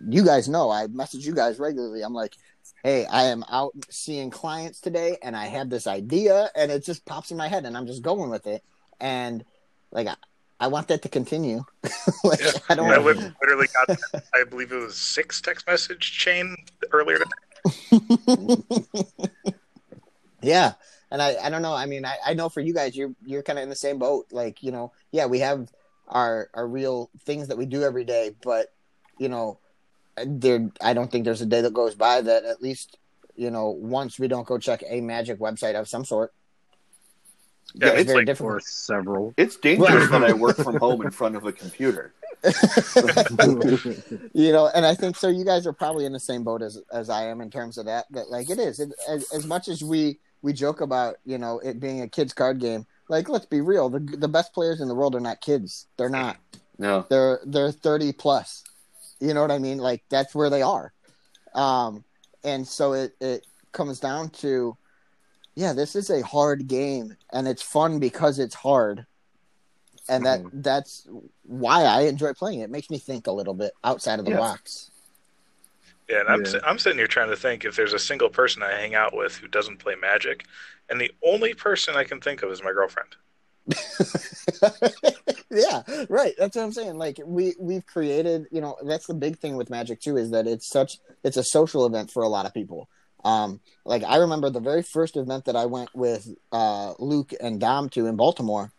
you guys know i message you guys regularly i'm like hey, I am out seeing clients today, and I had this idea, and it just pops in my head, and I'm just going with it, and like I, I want that to continue. like, Yeah. I don't. I lit- literally got, I believe it was six text message chain earlier today. Yeah. And I, I don't know. I mean, I, I know for you guys, you're you're kind of in the same boat. Like, you know, yeah, we have our our real things that we do every day, but you know, there I don't think there's a day that goes by that at least you know once we don't go check a magic website of some sort. Yeah, Yeah, it's it's very like difficult. Or several. It's dangerous that I work from home in front of a computer. you know, and I think so. You guys are probably in the same boat as as I am in terms of that. That like it is it, as as much as we we joke about you know it being a kids card game. Like let's be real, the the best players in the world are not kids. They're not. No. They're they're thirty plus. You know what I mean? Like that's where they are. Um, and so it it comes down to, yeah, this is a hard game, and it's fun because it's hard. And that that's why I enjoy playing it. It makes me think a little bit outside of the Yeah. box. Yeah, and I'm, Yeah. I'm sitting here trying to think if there's a single person I hang out with who doesn't play Magic, and the only person I can think of is my girlfriend. yeah, right. That's what I'm saying. Like we we've created, you know, that's the big thing with Magic too is that it's such it's a social event for a lot of people. Um, like I remember the very first event that I went with uh, Luke and Dom to in Baltimore.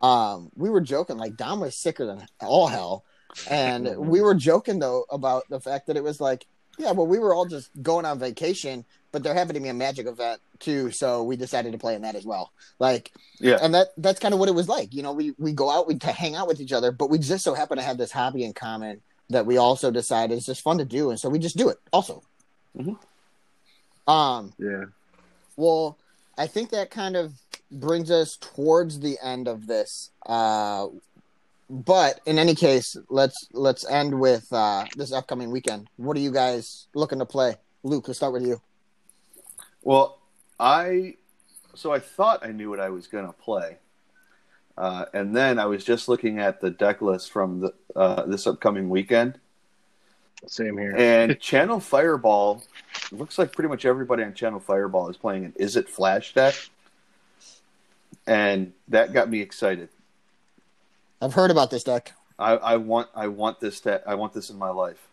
Um, we were joking like Dom was sicker than all hell, and we were joking though about the fact that it was like, yeah, well, we were all just going on vacation, but there happened to be a Magic event too, so we decided to play in that as well. Like Yeah. and that that's kind of what it was like. You know, we we go out, we to hang out with each other, but we just so happen to have this hobby in common that we also decide is just fun to do, and so we just do it. Also, Mhm. um, yeah. well, I think that kind of brings us towards the end of this. Uh, but in any case, let's let's end with uh, this upcoming weekend. What are you guys looking to play? Luke, let's start with you. Well, I so I thought I knew what I was going to play, uh, and then I was just looking at the deck list from the uh, this upcoming weekend, Same here. and Channel Fireball looks like pretty much everybody on Channel Fireball is playing an Izzet Flash deck, and that got me excited. I've heard about this deck. I, I want I want this deck. I want this in my life.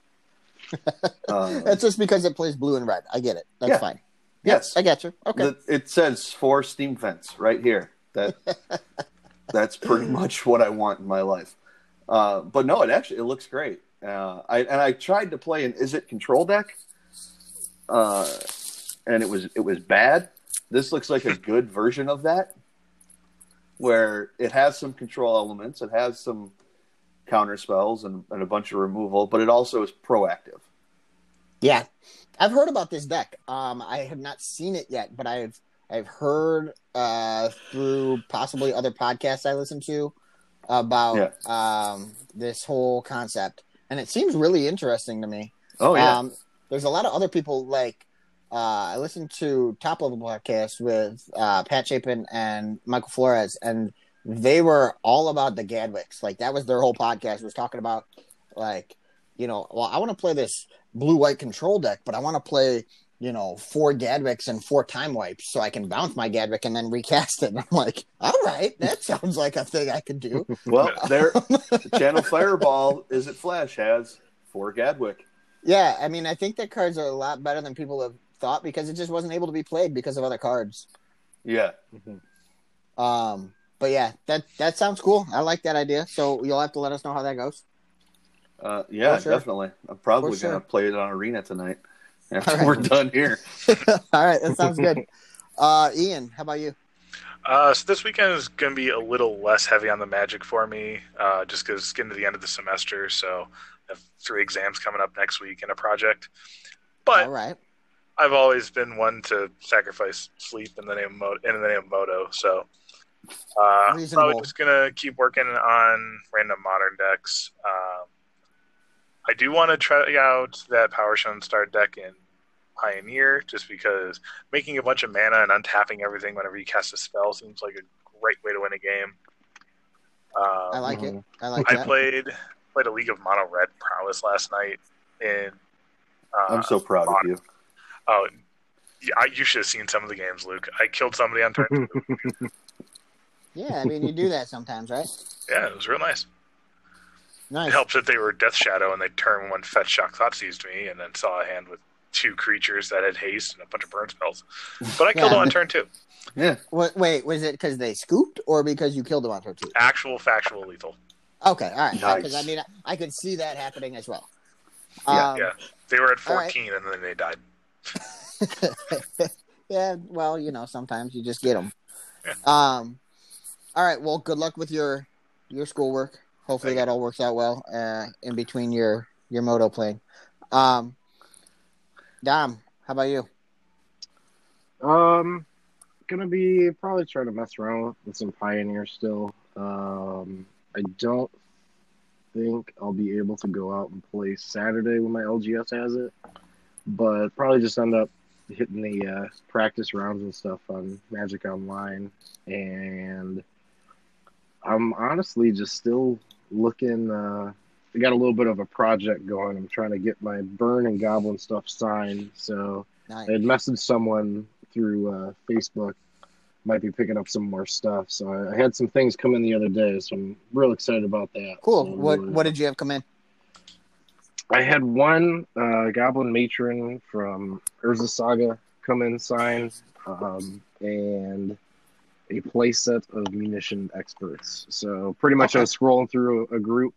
Uh, That's just because it plays blue and red. I get it. That's Yeah. fine. yes, I get you. Okay. The- it says four steam vents right here. That that's pretty much what I want in my life. Uh, but no, it actually it looks great. Uh, I and I tried to play an Izzet control deck, uh, and it was it was bad. This looks like a good version of that, where it has some control elements, it has some counter spells and, and a bunch of removal, but it also is proactive. Yeah, I've heard about this deck. Um, I have not seen it yet, but I've I've heard uh, through possibly other podcasts I listen to about um, this whole concept, and it seems really interesting to me. Oh yeah, Um, there's a lot of other people like uh, I listened to Top Level podcast with uh, Pat Chapin and Michael Flores, and they were all about the Gadwicks. Like that was their whole podcast was talking about like you know, well, I want to play this blue white control deck, but I want to play you know four Gadwicks and four time wipes so I can bounce my Gadwick and then recast it. And I'm like, all right, that sounds like a thing I could do. well, there, Channel Fireball Izzet Flash has four Gadwick. Yeah, I mean, I think that cards are a lot better than people have thought because it just wasn't able to be played because of other cards. Yeah, Um, but yeah, that that sounds cool. I like that idea. So you'll have to let us know how that goes. uh, yeah, sure. definitely. I'm probably For sure. gonna play it on Arena tonight after All right. we're done here. All right, that sounds good. Uh, Ian, how about you? Uh, so this weekend is going to be a little less heavy on the magic for me, uh, just because it's getting to the end of the semester. So I have three exams coming up next week and a project. But All right. I've always been one to sacrifice sleep in the name of Mo- in the name of Modo. So uh, Reasonable. probably just gonna keep working on random modern decks. Um, I do want to try out that Power Stone Star deck in Pioneer, just because making a bunch of mana and untapping everything whenever you cast a spell seems like a great way to win a game. Um, I like it. I like I that. played played a League of Mono Red prowess last night in. Uh, I'm so proud of you. Oh, yeah, I, you should have seen some of the games, Luke. I killed somebody on turn two. Yeah, I mean you do that sometimes, right? Yeah, it was real nice. It Nice. helps that they were Death Shadow and they turned one Fetch Shock Thought seized me and then saw a hand with two creatures that had haste and a bunch of burn spells. But I killed Yeah. them on turn two. Yeah. What, wait, was it because they scooped or because you killed them on turn two? Actual factual lethal. Okay, all right. Because Nice. I mean, I, I could see that happening as well. Yeah, Um, yeah. They were at all right. 14 and then they died. yeah, well, you know, sometimes you just get them. Yeah. Um, all right. Well, good luck with your your schoolwork. Hopefully Thank you. that all works out well uh, in between your your modo playing. Um, Dom, how about you? Um, gonna be probably trying to mess around with some Pioneer still. Um, I don't think I'll be able to go out and play Saturday when my LGS has it, but probably just end up hitting the uh, practice rounds and stuff on Magic Online. And I'm honestly just still looking. Uh, I got a little bit of a project going. I'm trying to get my Burn and Goblin stuff signed, so. Nice. I had messaged someone through uh, Facebook, might be picking up some more stuff. So I, I had some things come in the other day, so I'm real excited about that. Cool. So, What uh, what did you have come in? I had one uh, Goblin Matron from Urza Saga come in signed, um, and a playset of munition experts. So pretty much I was scrolling through a, group,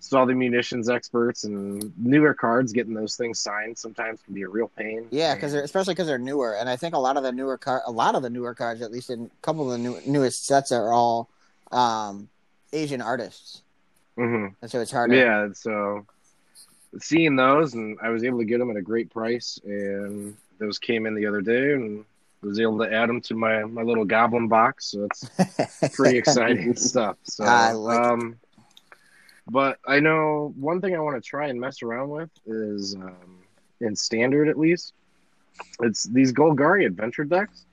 saw the munitions experts, and newer cards. Getting those things signed sometimes can be a real pain. Yeah, because especially because they're newer, and I think a lot of the newer car, a lot of the newer cards, at least in a couple of the new, newest sets, are all um, Asian artists, hmm and so it's hard. Yeah, so seeing those, and I was able to get them at a great price, and those came in the other day, and was able to add them to my my little goblin box. So it's pretty exciting stuff. So, I like um, but I know one thing I want to try and mess around with is um, in standard at least. It's these Golgari adventure decks.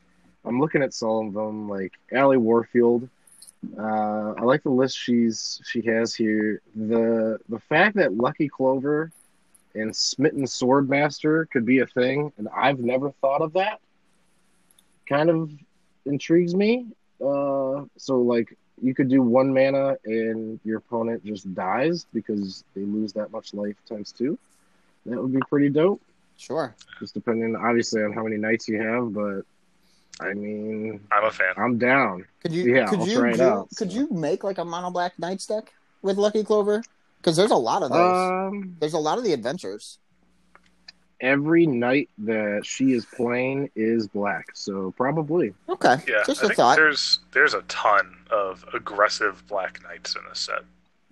I'm looking at some of them, like Allie Warfield. Uh, I like the list she's she has here. The the fact that Lucky Clover and Smitten Swordmaster could be a thing, and I've never thought of that, kind of intrigues me. Uh, so like you could do one mana and your opponent just dies because they lose that much life times two. That would be pretty dope. Sure. Just depending, obviously, on how many knights you have, but I mean, I'm a fan. I'm down. Could you? Yeah, could I'll you try it do, out, Could so. you make like a mono black Knights deck with Lucky Clover? Because there's a lot of those. Um, there's a lot of the adventures. every knight that she is playing is black, so probably. Okay. Yeah, Just I a think thought. there's there's a ton of aggressive black knights in this set.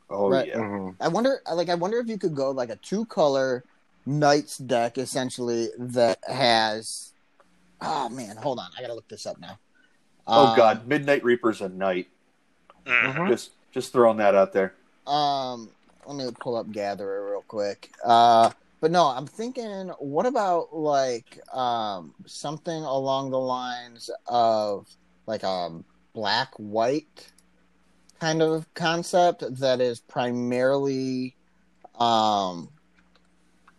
Oh Right. yeah. Mhm. I wonder, like, I wonder if you could go like a two color Knights deck essentially that has. Oh man, hold on, I gotta look this up now. Oh Um, God, Midnight Reaper's a knight. Mhm. Mhm. Just just throwing that out there. Um, let me pull up Gatherer real quick. Uh, but no, I'm thinking, what about like um something along the lines of like a black white kind of concept that is primarily um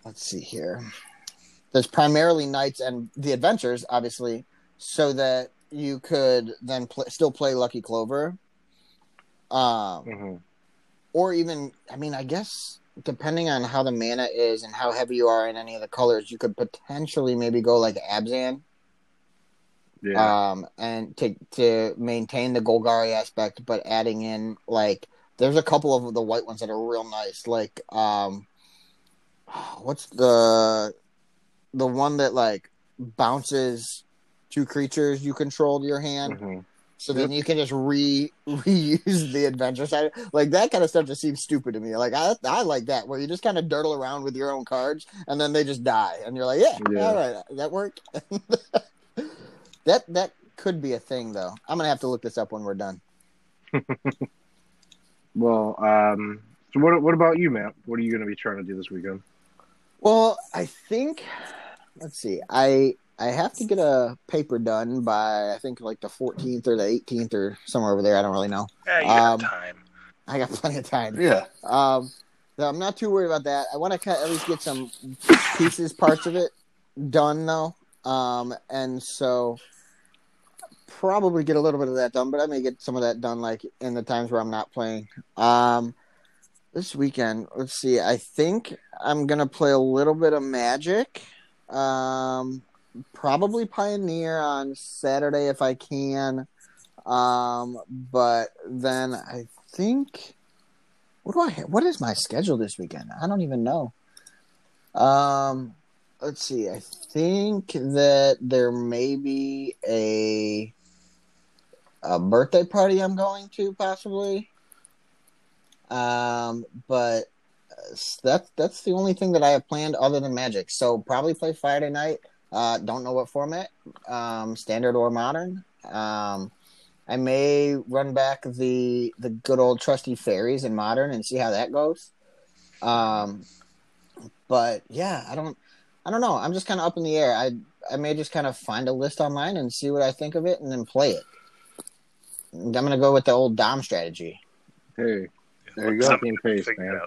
let's see here. There's primarily knights and the adventures, obviously, so that you could then pl- still play Lucky Clover. Um, Mhm. or even I mean, I guess depending on how the mana is and how heavy you are in any of the colors, you could potentially maybe go like Abzan, Yeah. um, and to to maintain the Golgari aspect, but adding in like there's a couple of the white ones that are real nice, like um, what's the the one that like bounces two creatures you control to your hand. Mhm. So then you can just re reuse the adventure side. Like that kind of stuff just seems stupid to me. Like I I like that where you just kind of dirtle around with your own cards and then they just die and you're like, yeah, Yeah. all right, that worked. that that could be a thing though. I'm gonna have to look this up when we're done. Well, um, so what? What about you, Matt? What are you going to be trying to do this weekend? Well, I think let's see. I I have to get a paper done by I think like the 14th or the 18th or somewhere over there. I don't really know. Yeah, you got Um, time. I got plenty of time. Yeah. Um, so I'm not too worried about that. I want to at least get some pieces, parts of it done though. Um, and so probably get a little bit of that done, but I may get some of that done like in the times where I'm not playing. Um, this weekend, let's see. I think I'm gonna play a little bit of Magic. Um, probably Pioneer on Saturday if I can. Um, but then I think what do I what is my schedule this weekend? I don't even know. Um, let's see. I think that there may be a a birthday party I'm going to possibly. Um, but that's that's the only thing that I have planned other than Magic. So probably play Friday night. Uh, don't know what format, um, standard or modern. Um, I may run back the the good old trusty fairies in modern and see how that goes. Um, but yeah, I don't, I don't know. I'm just kind of up in the air. I I may just kind of find a list online and see what I think of it and then play it. I'm gonna go with the old Dom strategy. Hey, There you go. somebody Copy and paste, man.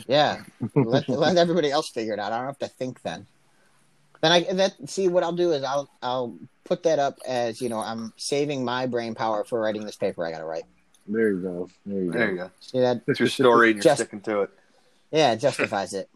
Out. Yeah, let, let everybody else figure it out. I don't have to think then. Then I that see what I'll do is I'll I'll put that up as you know I'm saving my brain power for writing this paper I got to write. There you go. There you go. There you go. See that? It's your story and you're Just- sticking to it. Yeah, it justifies it.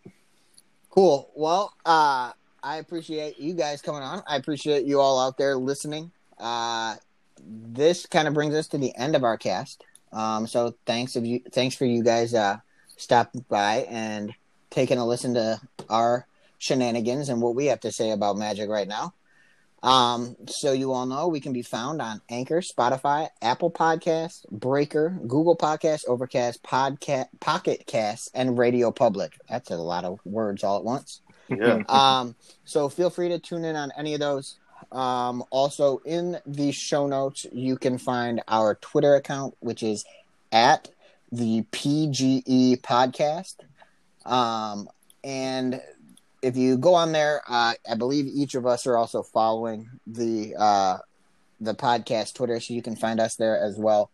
Cool. Well, uh, I appreciate you guys coming on. I appreciate you all out there listening. Uh, this kind of brings us to the end of our cast. Um, so thanks of you, thanks for you guys uh, stopping by and taking a listen to our shenanigans and what we have to say about Magic right now. Um, so you all know we can be found on Anchor, Spotify, Apple Podcasts, Breaker, Google Podcasts, Overcast, Podcast, Pocket Casts, and Radio Public. That's a lot of words all at once. Yeah. Um, so feel free to tune in on any of those. Um, also in the show notes, you can find our Twitter account, which is at the PGE podcast. Um, and if you go on there, uh, I believe each of us are also following the uh, the podcast Twitter, so you can find us there as well.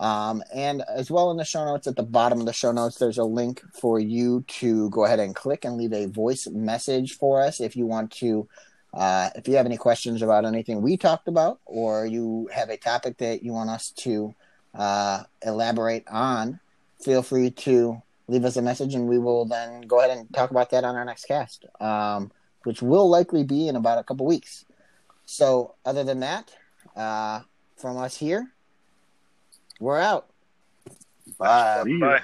Um, and as well in the show notes, at the bottom of the show notes, there's a link for you to go ahead and click and leave a voice message for us if you want to. Uh, if you have any questions about anything we talked about, or you have a topic that you want us to uh, elaborate on, feel free to leave us a message, and we will then go ahead and talk about that on our next cast, um, which will likely be in about a couple weeks. So, other than that, uh, from us here, we're out. Bye. See. Bye.